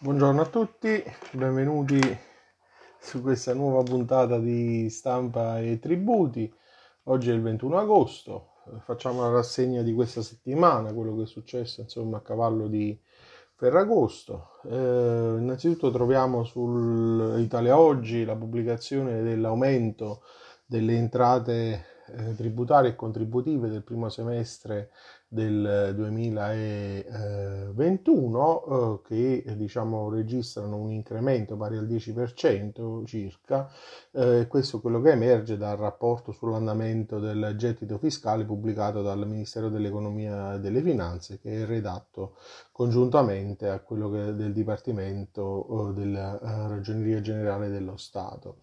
Buongiorno a tutti, benvenuti su questa nuova puntata di stampa e tributi. Oggi è il 21 agosto, facciamo la rassegna di questa settimana, quello che è successo insomma a cavallo di Ferragosto. Eh, innanzitutto troviamo su Italia Oggi la pubblicazione dell'aumento delle entrate eh, tributarie e contributive del primo semestre del 2021 eh, che diciamo registrano un incremento pari al 10% circa eh, questo è quello che emerge dal rapporto sull'andamento del gettito fiscale pubblicato dal Ministero dell'Economia e delle Finanze che è redatto congiuntamente a quello del Dipartimento eh, della eh, Ragioneria Generale dello Stato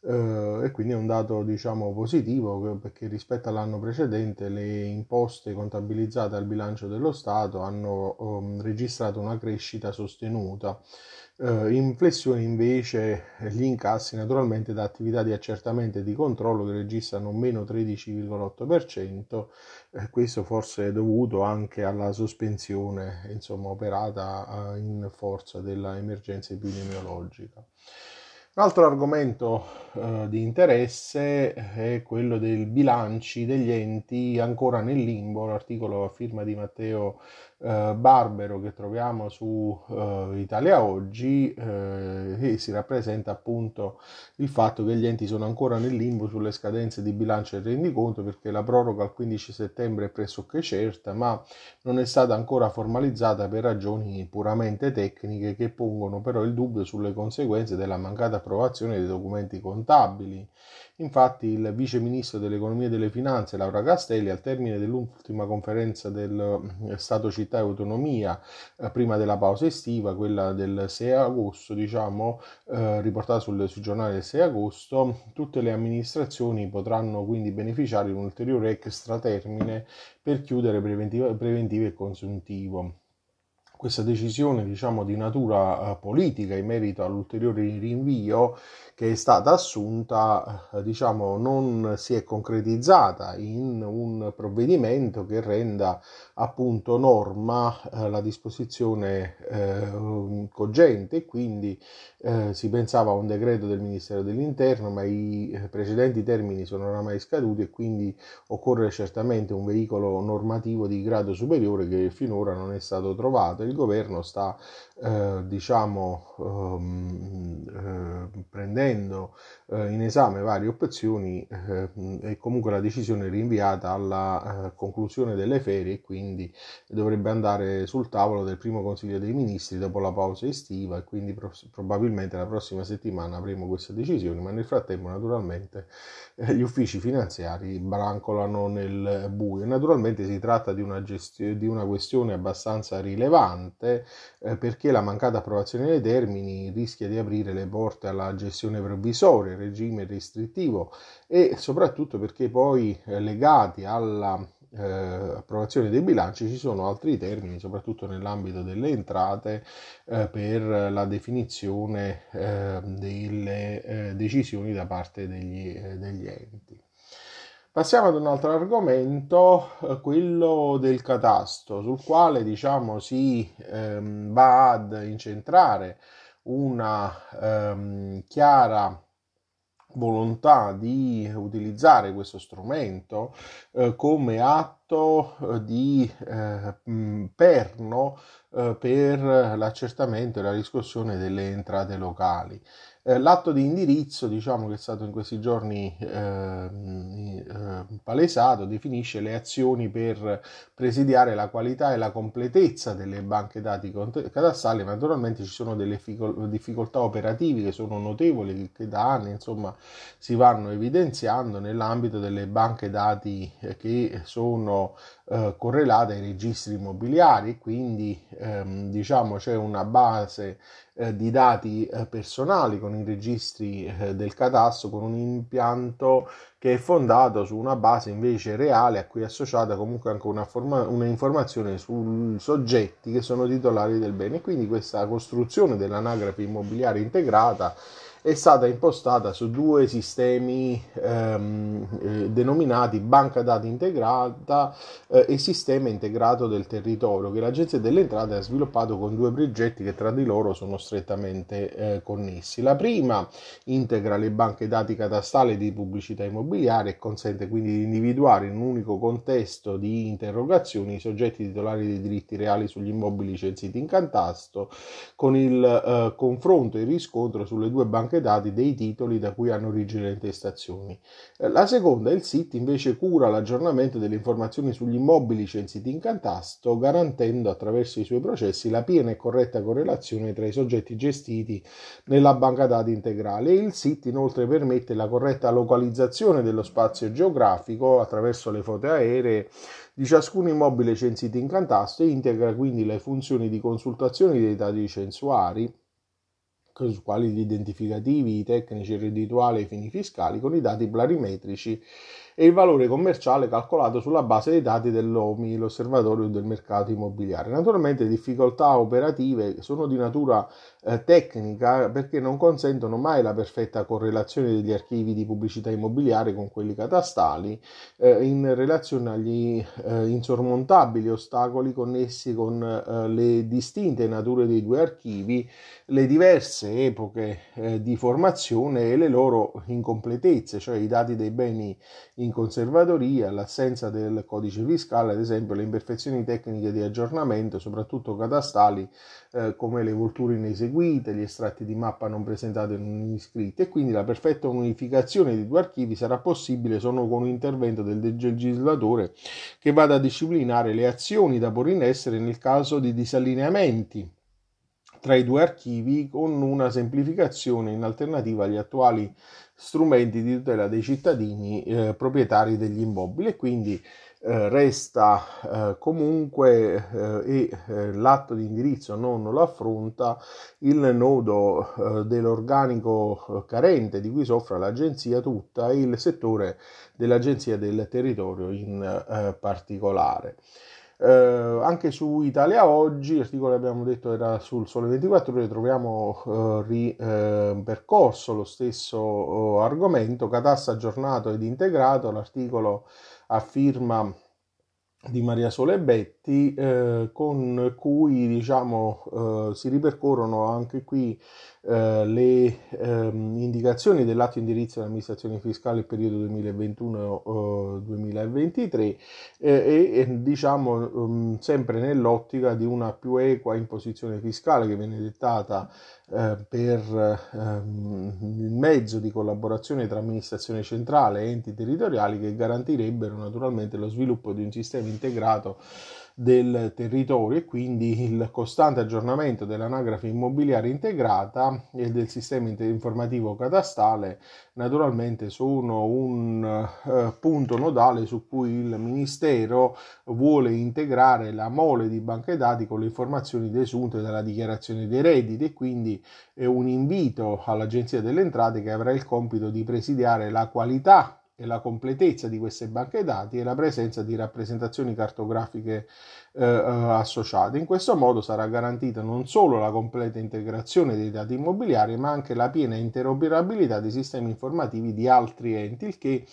eh, e quindi è un dato diciamo positivo perché rispetto all'anno precedente le imposte contabilizzate al bilancio dello Stato hanno um, registrato una crescita sostenuta. Uh, in flessione invece gli incassi naturalmente da attività di accertamento e di controllo che registrano meno 13,8%, eh, questo forse è dovuto anche alla sospensione insomma, operata uh, in forza dell'emergenza epidemiologica. Un altro argomento eh, di interesse è quello dei bilanci degli enti ancora nel limbo, l'articolo a firma di Matteo eh, Barbero che troviamo su eh, Italia Oggi eh, e si rappresenta appunto il fatto che gli enti sono ancora nel limbo sulle scadenze di bilancio e rendiconto perché la proroga al 15 settembre è pressoché certa ma non è stata ancora formalizzata per ragioni puramente tecniche che pongono però il dubbio sulle conseguenze della mancata approvazione dei documenti contabili. Infatti il vice ministro dell'economia e delle finanze Laura Castelli al termine dell'ultima conferenza del eh, Stato città e autonomia eh, prima della pausa estiva, quella del 6 agosto, diciamo, eh, riportata sul, sul giornale del 6 agosto, tutte le amministrazioni potranno quindi beneficiare di un ulteriore extra termine per chiudere preventivo, preventivo e consuntivo questa decisione diciamo, di natura politica in merito all'ulteriore rinvio che è stata assunta, eh, diciamo, non si è concretizzata in un provvedimento che renda appunto norma eh, la disposizione eh, cogente quindi eh, si pensava a un decreto del Ministero dell'Interno, ma i eh, precedenti termini sono oramai scaduti e quindi occorre certamente un veicolo normativo di grado superiore che finora non è stato trovato. Il governo sta eh, diciamo um, prendendo prendendo eh, in esame varie opzioni eh, e comunque la decisione è rinviata alla eh, conclusione delle ferie e quindi dovrebbe andare sul tavolo del primo Consiglio dei Ministri dopo la pausa estiva e quindi pro- probabilmente la prossima settimana avremo questa decisione, ma nel frattempo naturalmente eh, gli uffici finanziari brancolano nel buio. Naturalmente si tratta di una, gestio- di una questione abbastanza rilevante eh, perché la mancata approvazione dei termini rischia di aprire le porte alla gestione provvisoria, regime restrittivo e soprattutto perché poi eh, legati alla eh, approvazione dei bilanci ci sono altri termini, soprattutto nell'ambito delle entrate, eh, per la definizione eh, delle decisioni da parte degli, eh, degli, enti. Passiamo ad un altro argomento, eh, quello del catasto, sul quale diciamo si ehm, va ad incentrare una ehm, chiara volontà di utilizzare questo strumento eh, come atto eh, di eh, perno eh, per l'accertamento e la riscossione delle entrate locali. Eh, l'atto di indirizzo, diciamo che è stato in questi giorni eh, eh, palesato, definisce le azioni per presidiare la qualità e la completezza delle banche dati catastali. Naturalmente ci sono delle difficoltà operative che sono notevoli, che da anni insomma, si vanno evidenziando nell'ambito delle banche dati che sono eh, correlate ai registri immobiliari, quindi ehm, diciamo c'è una base eh, di dati eh, personali con i registri eh, del catasto, con un impianto che è fondato su una base invece reale a cui è associata comunque anche una, forma, una informazione sui soggetti che sono titolari del bene. Quindi questa costruzione dell'anagrafe immobiliare integrata è stata impostata su due sistemi ehm, eh, denominati banca dati integrata eh, e sistema integrato del territorio che l'Agenzia delle Entrate ha sviluppato con due progetti che tra di loro sono strettamente eh, connessi. La prima integra le banche dati catastali di pubblicità immobiliare e consente quindi di individuare in un unico contesto di interrogazioni i soggetti titolari dei diritti reali sugli immobili censiti in cantasto con il eh, confronto e il riscontro sulle due banche banche dati dei titoli da cui hanno origine le intestazioni. Eh, la seconda, il SIT, invece cura l'aggiornamento delle informazioni sugli immobili censiti in cantasto, garantendo attraverso i suoi processi la piena e corretta correlazione tra i soggetti gestiti nella banca dati integrale. Il SIT inoltre permette la corretta localizzazione dello spazio geografico attraverso le foto aeree di ciascun immobile censito in cantasto e integra quindi le funzioni di consultazione dei dati censuari su quali gli identificativi, i tecnici reddituali e i fini fiscali con i dati plarimetrici e il valore commerciale calcolato sulla base dei dati dell'OMI, l'osservatorio del mercato immobiliare. Naturalmente difficoltà operative sono di natura eh, tecnica perché non consentono mai la perfetta correlazione degli archivi di pubblicità immobiliare con quelli catastali eh, in relazione agli eh, insormontabili ostacoli connessi con eh, le distinte nature dei due archivi, le diverse epoche eh, di formazione e le loro incompletezze, cioè i dati dei beni in in conservatoria, l'assenza del codice fiscale, ad esempio le imperfezioni tecniche di aggiornamento, soprattutto catastali, eh, come le volture ineseguite, gli estratti di mappa non presentati e non iscritti. E quindi la perfetta unificazione di due archivi sarà possibile solo con un intervento del legislatore che vada a disciplinare le azioni da porre in essere nel caso di disallineamenti tra i due archivi con una semplificazione in alternativa agli attuali strumenti di tutela dei cittadini eh, proprietari degli immobili e quindi eh, resta eh, comunque eh, e eh, l'atto di indirizzo non lo affronta il nodo eh, dell'organico carente di cui soffre l'agenzia tutta e il settore dell'agenzia del territorio in particolare. Eh, anche su Italia Oggi, l'articolo che abbiamo detto era sul Sole 24 Ore, troviamo eh, ripercorso eh, lo stesso eh, argomento, catassa aggiornato ed integrato, l'articolo affirma di Maria Sole Betti, eh, con cui diciamo, eh, si ripercorrono anche qui eh, le ehm, indicazioni dell'atto indirizzo dell'amministrazione fiscale periodo 2021-2023 eh, e, e, diciamo um, sempre nell'ottica di una più equa imposizione fiscale che viene dettata eh, per ehm, il mezzo di collaborazione tra amministrazione centrale e enti territoriali che garantirebbero naturalmente lo sviluppo di un sistema integrato del territorio e quindi il costante aggiornamento dell'anagrafe immobiliare integrata e del sistema informativo catastale naturalmente sono un uh, punto nodale su cui il Ministero vuole integrare la mole di banche dati con le informazioni desunte dalla dichiarazione dei redditi e quindi è un invito all'Agenzia delle Entrate che avrà il compito di presidiare la qualità e la completezza di queste banche dati e la presenza di rappresentazioni cartografiche eh, eh, associate. In questo modo sarà garantita non solo la completa integrazione dei dati immobiliari, ma anche la piena interoperabilità dei sistemi informativi di altri enti, il che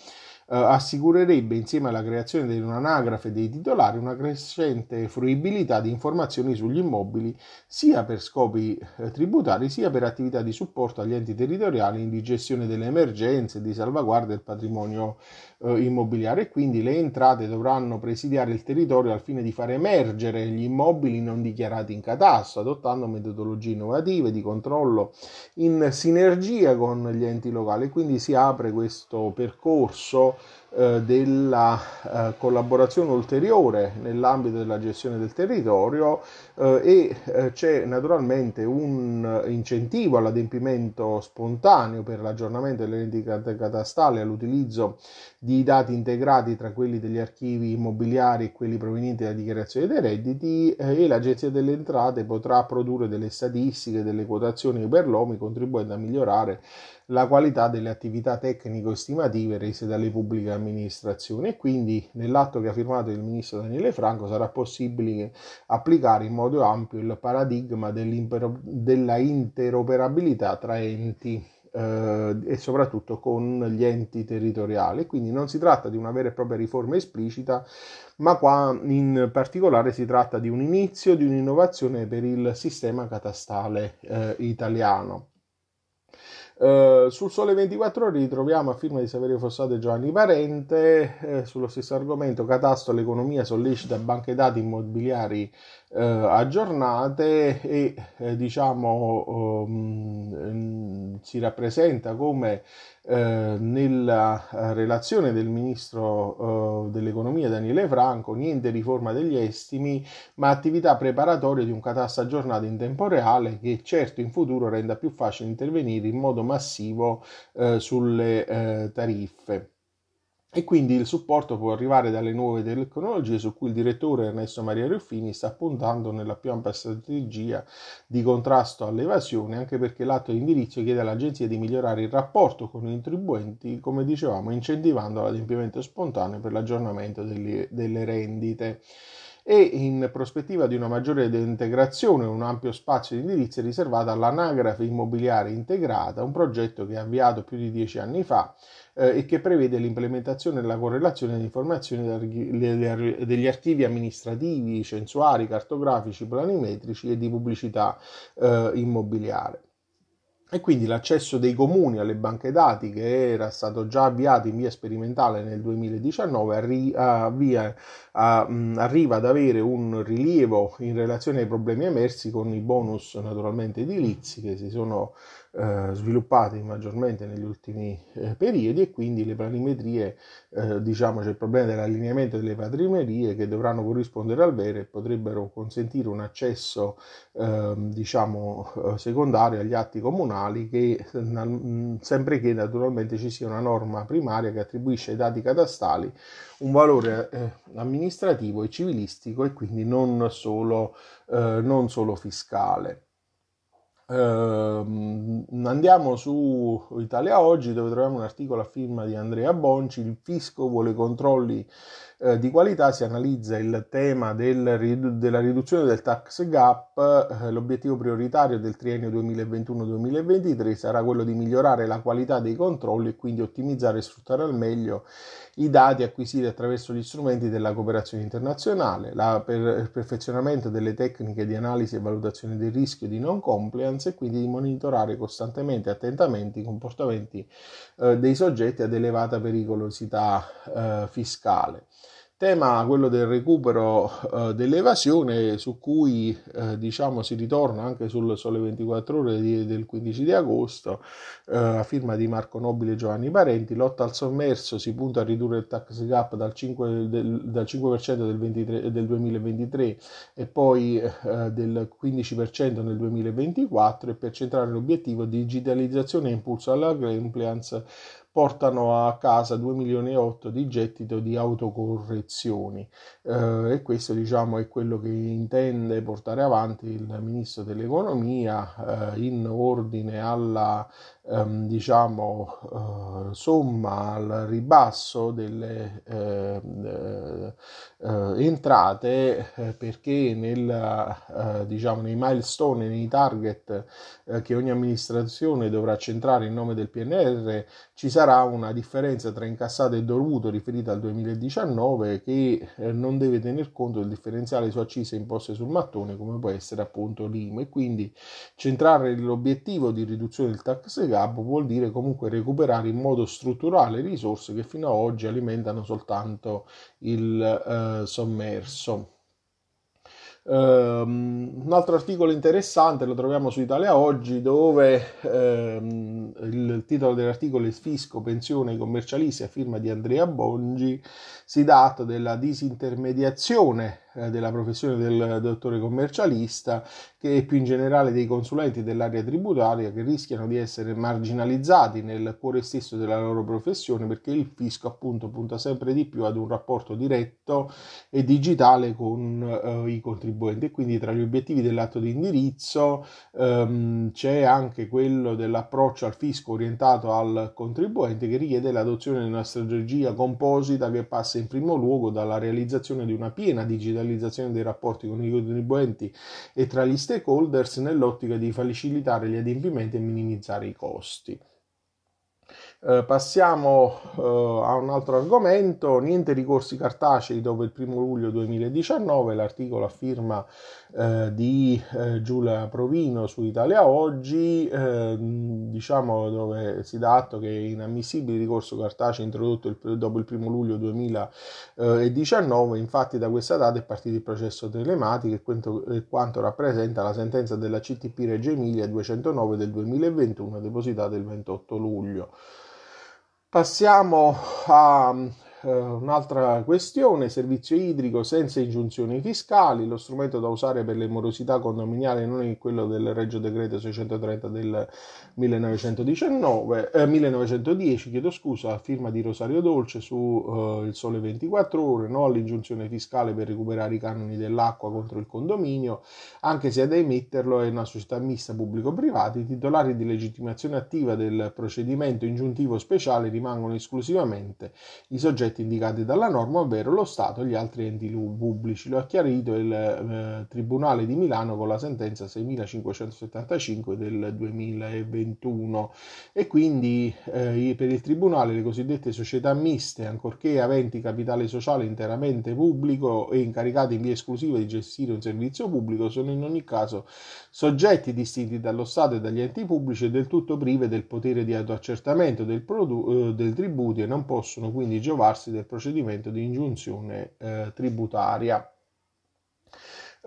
eh, assicurerebbe insieme alla creazione di un'anagrafe dei titolari una crescente fruibilità di informazioni sugli immobili sia per scopi eh, tributari sia per attività di supporto agli enti territoriali di gestione delle emergenze e di salvaguardia del patrimonio eh, immobiliare quindi le entrate dovranno presidiare il territorio al fine di far emergere gli immobili non dichiarati in catasto adottando metodologie innovative di controllo in sinergia con gli enti locali. Quindi si apre questo percorso della eh, collaborazione ulteriore nell'ambito della gestione del territorio eh, e eh, c'è naturalmente un incentivo all'adempimento spontaneo per l'aggiornamento delle reti catastali all'utilizzo di dati integrati tra quelli degli archivi immobiliari e quelli provenienti dalla dichiarazione dei redditi eh, e l'Agenzia delle Entrate potrà produrre delle statistiche, delle quotazioni per l'OMI contribuendo a migliorare la qualità delle attività tecnico-estimative rese dalle pubbliche amministrazioni e quindi nell'atto che ha firmato il ministro Daniele Franco sarà possibile applicare in modo ampio il paradigma della interoperabilità tra enti eh, e soprattutto con gli enti territoriali. Quindi non si tratta di una vera e propria riforma esplicita, ma qua in particolare si tratta di un inizio di un'innovazione per il sistema catastale eh, italiano. Uh, sul Sole 24 Ore ritroviamo a firma di Saverio Fossato e Giovanni Parente eh, sullo stesso argomento Catasto l'economia sollecita banche dati immobiliari eh, aggiornate e eh, diciamo um, si rappresenta come eh, nella eh, relazione del ministro eh, dell'economia Daniele Franco niente riforma degli estimi ma attività preparatorie di un catasto aggiornato in tempo reale che certo in futuro renda più facile intervenire in modo massivo eh, sulle tariffe e quindi il supporto può arrivare dalle nuove tecnologie su cui il direttore Ernesto Maria Ruffini sta puntando nella più ampia strategia di contrasto all'evasione, anche perché l'atto di indirizzo chiede all'agenzia di migliorare il rapporto con i contribuenti, come dicevamo, incentivando l'adempimento spontaneo per l'aggiornamento delle, delle rendite e in prospettiva di una maggiore integrazione un ampio spazio di indirizzi riservato all'anagrafe immobiliare integrata, un progetto che è avviato più di dieci anni fa eh, e che prevede l'implementazione della correlazione di informazioni degli archivi amministrativi, censuari, cartografici, planimetrici e di pubblicità eh, immobiliare. E quindi l'accesso dei comuni alle banche dati, che era stato già avviato in via sperimentale nel 2019, arri- avvia, a, mh, arriva ad avere un rilievo in relazione ai problemi emersi con i bonus naturalmente edilizi che si sono eh, sviluppati maggiormente negli ultimi eh, periodi e quindi le planimetrie, eh, diciamo c'è il problema dell'allineamento delle planimetrie che dovranno corrispondere al vero e potrebbero consentire un accesso ehm, diciamo eh, secondario agli atti comunali che sempre che naturalmente ci sia una norma primaria che attribuisce ai dati catastali un valore eh, amministrativo e civilistico e quindi non solo, eh, non solo fiscale. Uh, andiamo su Italia Oggi dove troviamo un articolo a firma di Andrea Bonci, il fisco vuole controlli uh, di qualità, si analizza il tema del, della riduzione del tax gap, uh, l'obiettivo prioritario del triennio 2021-2023 sarà quello di migliorare la qualità dei controlli e quindi ottimizzare e sfruttare al meglio i dati acquisiti attraverso gli strumenti della cooperazione internazionale, la, per il perfezionamento delle tecniche di analisi e valutazione del rischio di non compliance e quindi di monitorare costantemente e attentamente i comportamenti eh, dei soggetti ad elevata pericolosità eh, fiscale. Tema quello del recupero eh, dell'evasione su cui eh, diciamo si ritorna anche sul Sole 24 ore di, del 15 di agosto eh, a firma di Marco Nobile e Giovanni Parenti. Lotta al sommerso si punta a ridurre il tax gap dal 5%, del, dal 5% del, 23, del, 2023 e poi eh, del 15% nel 2024 e per centrare l'obiettivo di digitalizzazione e impulso alla compliance portano a casa 2 milioni e 8 di gettito di autocorrezioni. Eh, e questo diciamo è quello che intende portare avanti il ministro dell'economia eh, in ordine alla ehm, diciamo eh, somma al ribasso delle ehm, eh, eh, entrate eh, perché nel, diciamo, nei milestone nei target che ogni amministrazione dovrà centrare in nome del PNR ci sarà una differenza tra incassato e dovuto riferita al 2019 che non deve tener conto del differenziale su accise imposte sul mattone come può essere appunto l'IMU. E quindi centrare l'obiettivo di riduzione del tax gap vuol dire comunque recuperare in modo strutturale risorse che fino ad oggi alimentano soltanto il eh, sommerso. Um, un altro articolo interessante lo troviamo su Italia Oggi dove um, il titolo dell'articolo è Fisco, pensione ai commercialisti a firma di Andrea Bongi, si dà della disintermediazione della professione del dottore commercialista che più in generale dei consulenti dell'area tributaria che rischiano di essere marginalizzati nel cuore stesso della loro professione perché il fisco appunto punta sempre di più ad un rapporto diretto e digitale con eh, i contribuenti. E quindi tra gli obiettivi dell'atto di indirizzo ehm, c'è anche quello dell'approccio al fisco orientato al contribuente che richiede l'adozione di una strategia composita che passa in primo luogo dalla realizzazione di una piena digitalizzazione dei rapporti con i contribuenti e tra gli stakeholders nell'ottica di facilitare gli adempimenti e minimizzare i costi. Eh, passiamo eh, a un altro argomento, niente ricorsi cartacei dopo il 1 luglio 2019, l'articolo a firma eh, di eh, Giulia Provino su Italia Oggi, eh, diciamo dove si dà atto che è inammissibile il ricorso cartaceo introdotto il, dopo il 1 luglio 2019, infatti da questa data è partito il processo telematico e quanto, quanto rappresenta la sentenza della CTP Reggio Emilia 209 del 2021 depositata il 28 luglio. Passiamo a eh, un'altra questione, servizio idrico senza ingiunzioni fiscali, lo strumento da usare per le morosità condominiali non è quello del Regio Decreto 630 del 1919, eh, 1910, chiedo scusa, firma di Rosario Dolce su eh, Il Sole 24 Ore, no all'ingiunzione fiscale per recuperare i canoni dell'acqua contro il condominio, anche se ad emetterlo è una società mista pubblico-privata, i titolari di legittimazione attiva del procedimento ingiuntivo speciale rimangono esclusivamente i soggetti soggetti indicati dalla norma, ovvero lo Stato e gli altri enti pubblici. Lo ha chiarito il eh, Tribunale di Milano con la sentenza 6575 del 2021 e quindi eh, per il Tribunale le cosiddette società miste, ancorché aventi capitale sociale interamente pubblico e incaricate in via esclusiva di gestire un servizio pubblico, sono in ogni caso soggetti distinti dallo Stato e dagli enti pubblici e del tutto prive del potere di autoaccertamento del, produ- eh, del tributo e non possono quindi giovarsi del procedimento di ingiunzione eh, tributaria.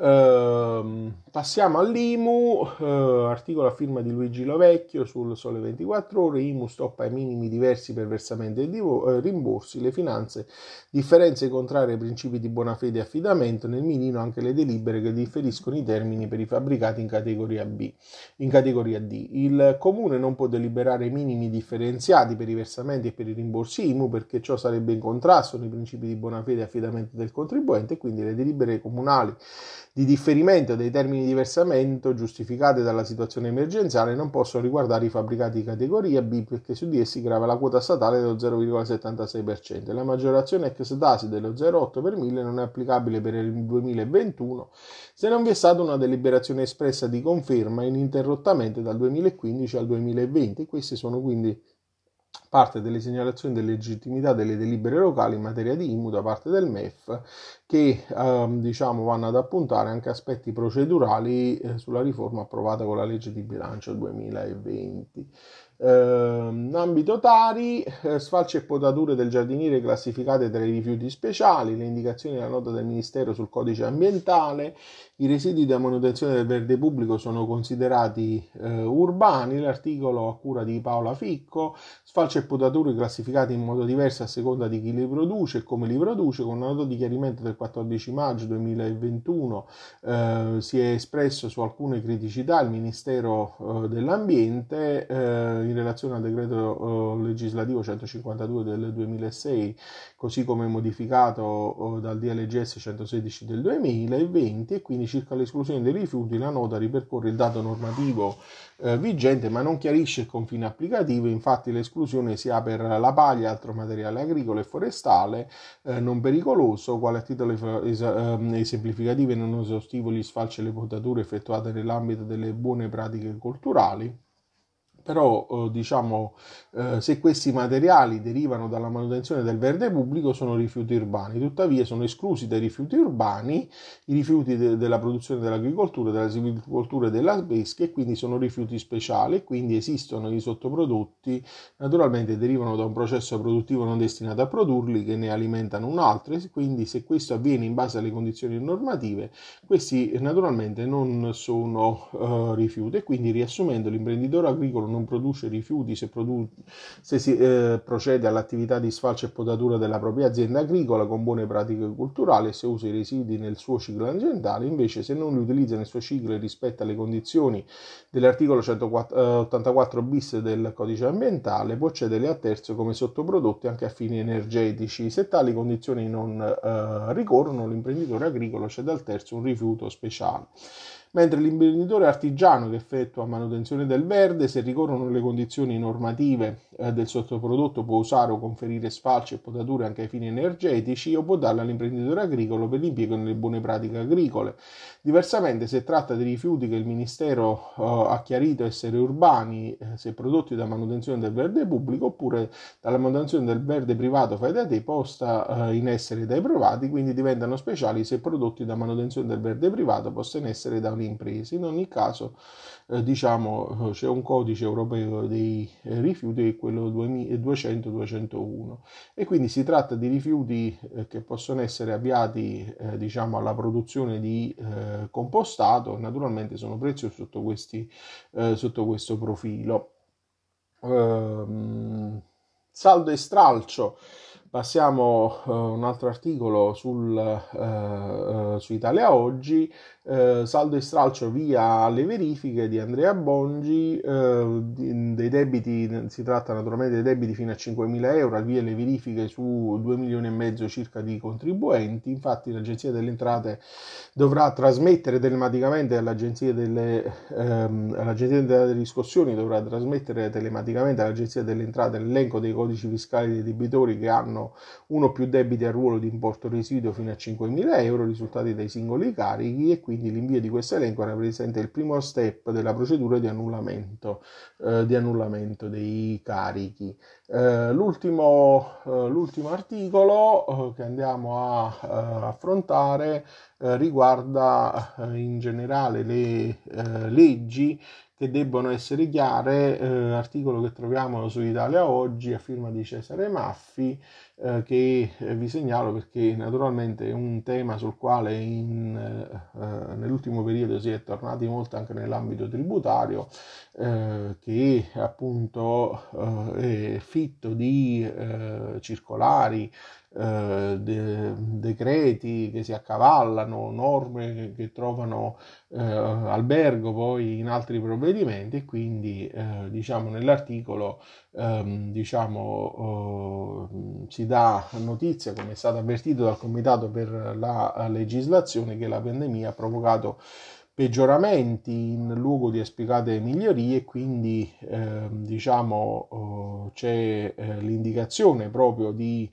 Uh, passiamo all'IMU, uh, articolo a firma di Luigi Lovecchio sul Sole 24 Ore, IMU stoppa ai minimi diversi per versamento e divo- uh, rimborsi, le finanze, differenze contrarie ai principi di buona fede e affidamento, nel minimo anche le delibere che differiscono i termini per i fabbricati in categoria B. In categoria D. Il Comune non può deliberare minimi differenziati per i versamenti e per i rimborsi IMU perché ciò sarebbe in contrasto con i principi di buona fede e affidamento del contribuente quindi le delibere comunali di differimento dei termini di versamento giustificate dalla situazione emergenziale non possono riguardare i fabbricati di categoria B perché su di essi grava la quota statale dello 0,76%. La maggiorazione ex dasi dello 0,8 per 1000 non è applicabile per il 2021 se non vi è stata una deliberazione espressa di conferma ininterrottamente dal 2015 al 2020. Questi sono quindi parte delle segnalazioni della legittimità delle delibere locali in materia di IMU da parte del MEF che ehm, diciamo, vanno ad appuntare anche aspetti procedurali eh, sulla riforma approvata con la legge di bilancio 2020. Eh, ambito Tari, eh, sfalci e potature del giardiniere classificate tra i rifiuti speciali, le indicazioni della nota del Ministero sul codice ambientale, i residui da manutenzione del verde pubblico sono considerati eh, urbani, l'articolo a cura di Paola Ficco, sfalci e potature classificate in modo diverso a seconda di chi li produce e come li produce, con una nota di chiarimento del 14 maggio 2021 eh, si è espresso su alcune criticità il Ministero eh, dell'Ambiente eh, in relazione al decreto eh, legislativo 152 del 2006, così come modificato eh, dal DLGS 116 del 2020 e quindi circa l'esclusione dei rifiuti la nota ripercorre il dato normativo eh, vigente ma non chiarisce il confine applicativo, infatti l'esclusione si ha per la paglia, altro materiale agricolo e forestale eh, non pericoloso, quale a titolo ehm, esemplificativo e non esaustivo gli sfalci e le potature effettuate nell'ambito delle buone pratiche culturali però eh, diciamo eh, se questi materiali derivano dalla manutenzione del verde pubblico sono rifiuti urbani, tuttavia sono esclusi dai rifiuti urbani i rifiuti de- della produzione dell'agricoltura, della silvicoltura e della pesca e quindi sono rifiuti speciali quindi esistono i sottoprodotti, naturalmente derivano da un processo produttivo non destinato a produrli che ne alimentano un altro e quindi se questo avviene in base alle condizioni normative questi naturalmente non sono uh, rifiuti. E quindi riassumendo l'imprenditore agricolo non non produce rifiuti se, produ- se si eh, procede all'attività di sfalcio e potatura della propria azienda agricola con buone pratiche culturali e se usa i residui nel suo ciclo ambientale, invece se non li utilizza nel suo ciclo e rispetta le condizioni dell'articolo 184 bis del codice ambientale, può cederli a terzo come sottoprodotti anche a fini energetici. Se tali condizioni non eh, ricorrono, l'imprenditore agricolo cede al terzo un rifiuto speciale mentre l'imprenditore artigiano che effettua manutenzione del verde, se ricorrono le condizioni normative eh, del sottoprodotto, può usare o conferire sfalci e potature anche ai fini energetici o può darle all'imprenditore agricolo per l'impiego nelle buone pratiche agricole. Diversamente, se tratta di rifiuti che il Ministero eh, ha chiarito essere urbani, eh, se prodotti da manutenzione del verde pubblico oppure dalla manutenzione del verde privato fai da te posta eh, in essere dai privati, quindi diventano speciali se prodotti da manutenzione del verde privato possono essere da le imprese. In ogni caso, eh, diciamo, c'è un codice europeo dei eh, rifiuti che è quello 200-201 e quindi si tratta di rifiuti eh, che possono essere avviati, eh, diciamo, alla produzione di eh, compostato naturalmente sono preziosi sotto, questi, eh, sotto questo profilo. Ehm, saldo e stralcio Passiamo a uh, un altro articolo sul, uh, uh, su Italia Oggi, saldo e stralcio via alle verifiche di Andrea Bongi, di, dei debiti, si tratta naturalmente dei debiti fino a 5.000 euro, via le verifiche su 2 milioni e mezzo circa di contribuenti, infatti l'Agenzia delle Entrate dovrà trasmettere telematicamente all'Agenzia delle, ehm, all'Agenzia delle riscossioni, dovrà trasmettere telematicamente all'Agenzia delle Entrate l'elenco dei codici fiscali dei debitori che hanno hanno uno più debiti a ruolo di importo residuo fino a 5.000 euro risultati dai singoli carichi e quindi l'invio di questo elenco rappresenta il primo step della procedura di annullamento, eh, di annullamento dei carichi. Eh, l'ultimo, eh, l'ultimo, articolo eh, che andiamo a eh, affrontare eh, riguarda in generale le leggi che debbono essere chiare, eh, articolo che troviamo su Italia Oggi a firma di Cesare Maffi, eh, che eh, vi segnalo perché naturalmente è un tema sul quale in, eh, nell'ultimo periodo si è tornati molto anche nell'ambito tributario, eh, che appunto eh, è fitto di circolari, eh, de- decreti che si accavallano, norme che, trovano eh, albergo poi in altri provvedimenti e quindi eh, diciamo nell'articolo ehm, diciamo, eh, si dà notizia come è stato avvertito dal Comitato per la legislazione che la pandemia ha provocato peggioramenti in luogo di esplicate migliorie quindi eh, diciamo eh, c'è eh, l'indicazione proprio di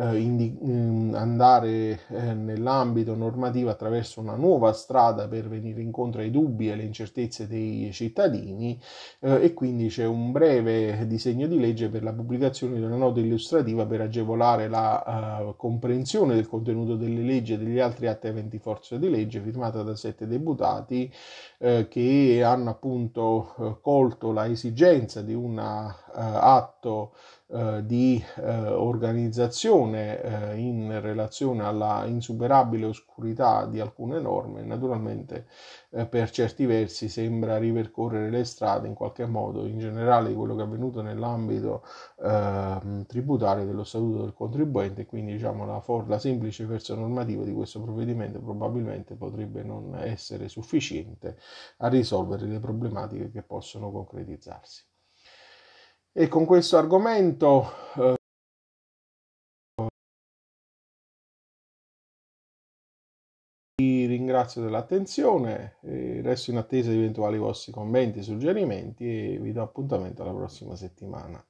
andare eh, nell'ambito normativo attraverso una nuova strada per venire incontro ai dubbi e alle incertezze dei cittadini eh, e quindi c'è un breve disegno di legge per la pubblicazione di una nota illustrativa per agevolare la comprensione del contenuto delle leggi e degli altri atti aventi forza di legge firmata da sette deputati eh, che hanno appunto eh, colto la esigenza di un atto eh, di eh, organizzazione eh, in relazione alla insuperabile oscurità di alcune norme, naturalmente eh, per certi versi sembra ripercorrere le strade in qualche modo, in generale di quello che è avvenuto nell'ambito ehm, tributario dello statuto del contribuente, quindi diciamo la, for- la semplice verso normativa di questo provvedimento probabilmente potrebbe non essere sufficiente a risolvere le problematiche che possono concretizzarsi. E con questo argomento eh, vi ringrazio dell'attenzione, resto in attesa di eventuali vostri commenti, suggerimenti e vi do appuntamento alla prossima settimana.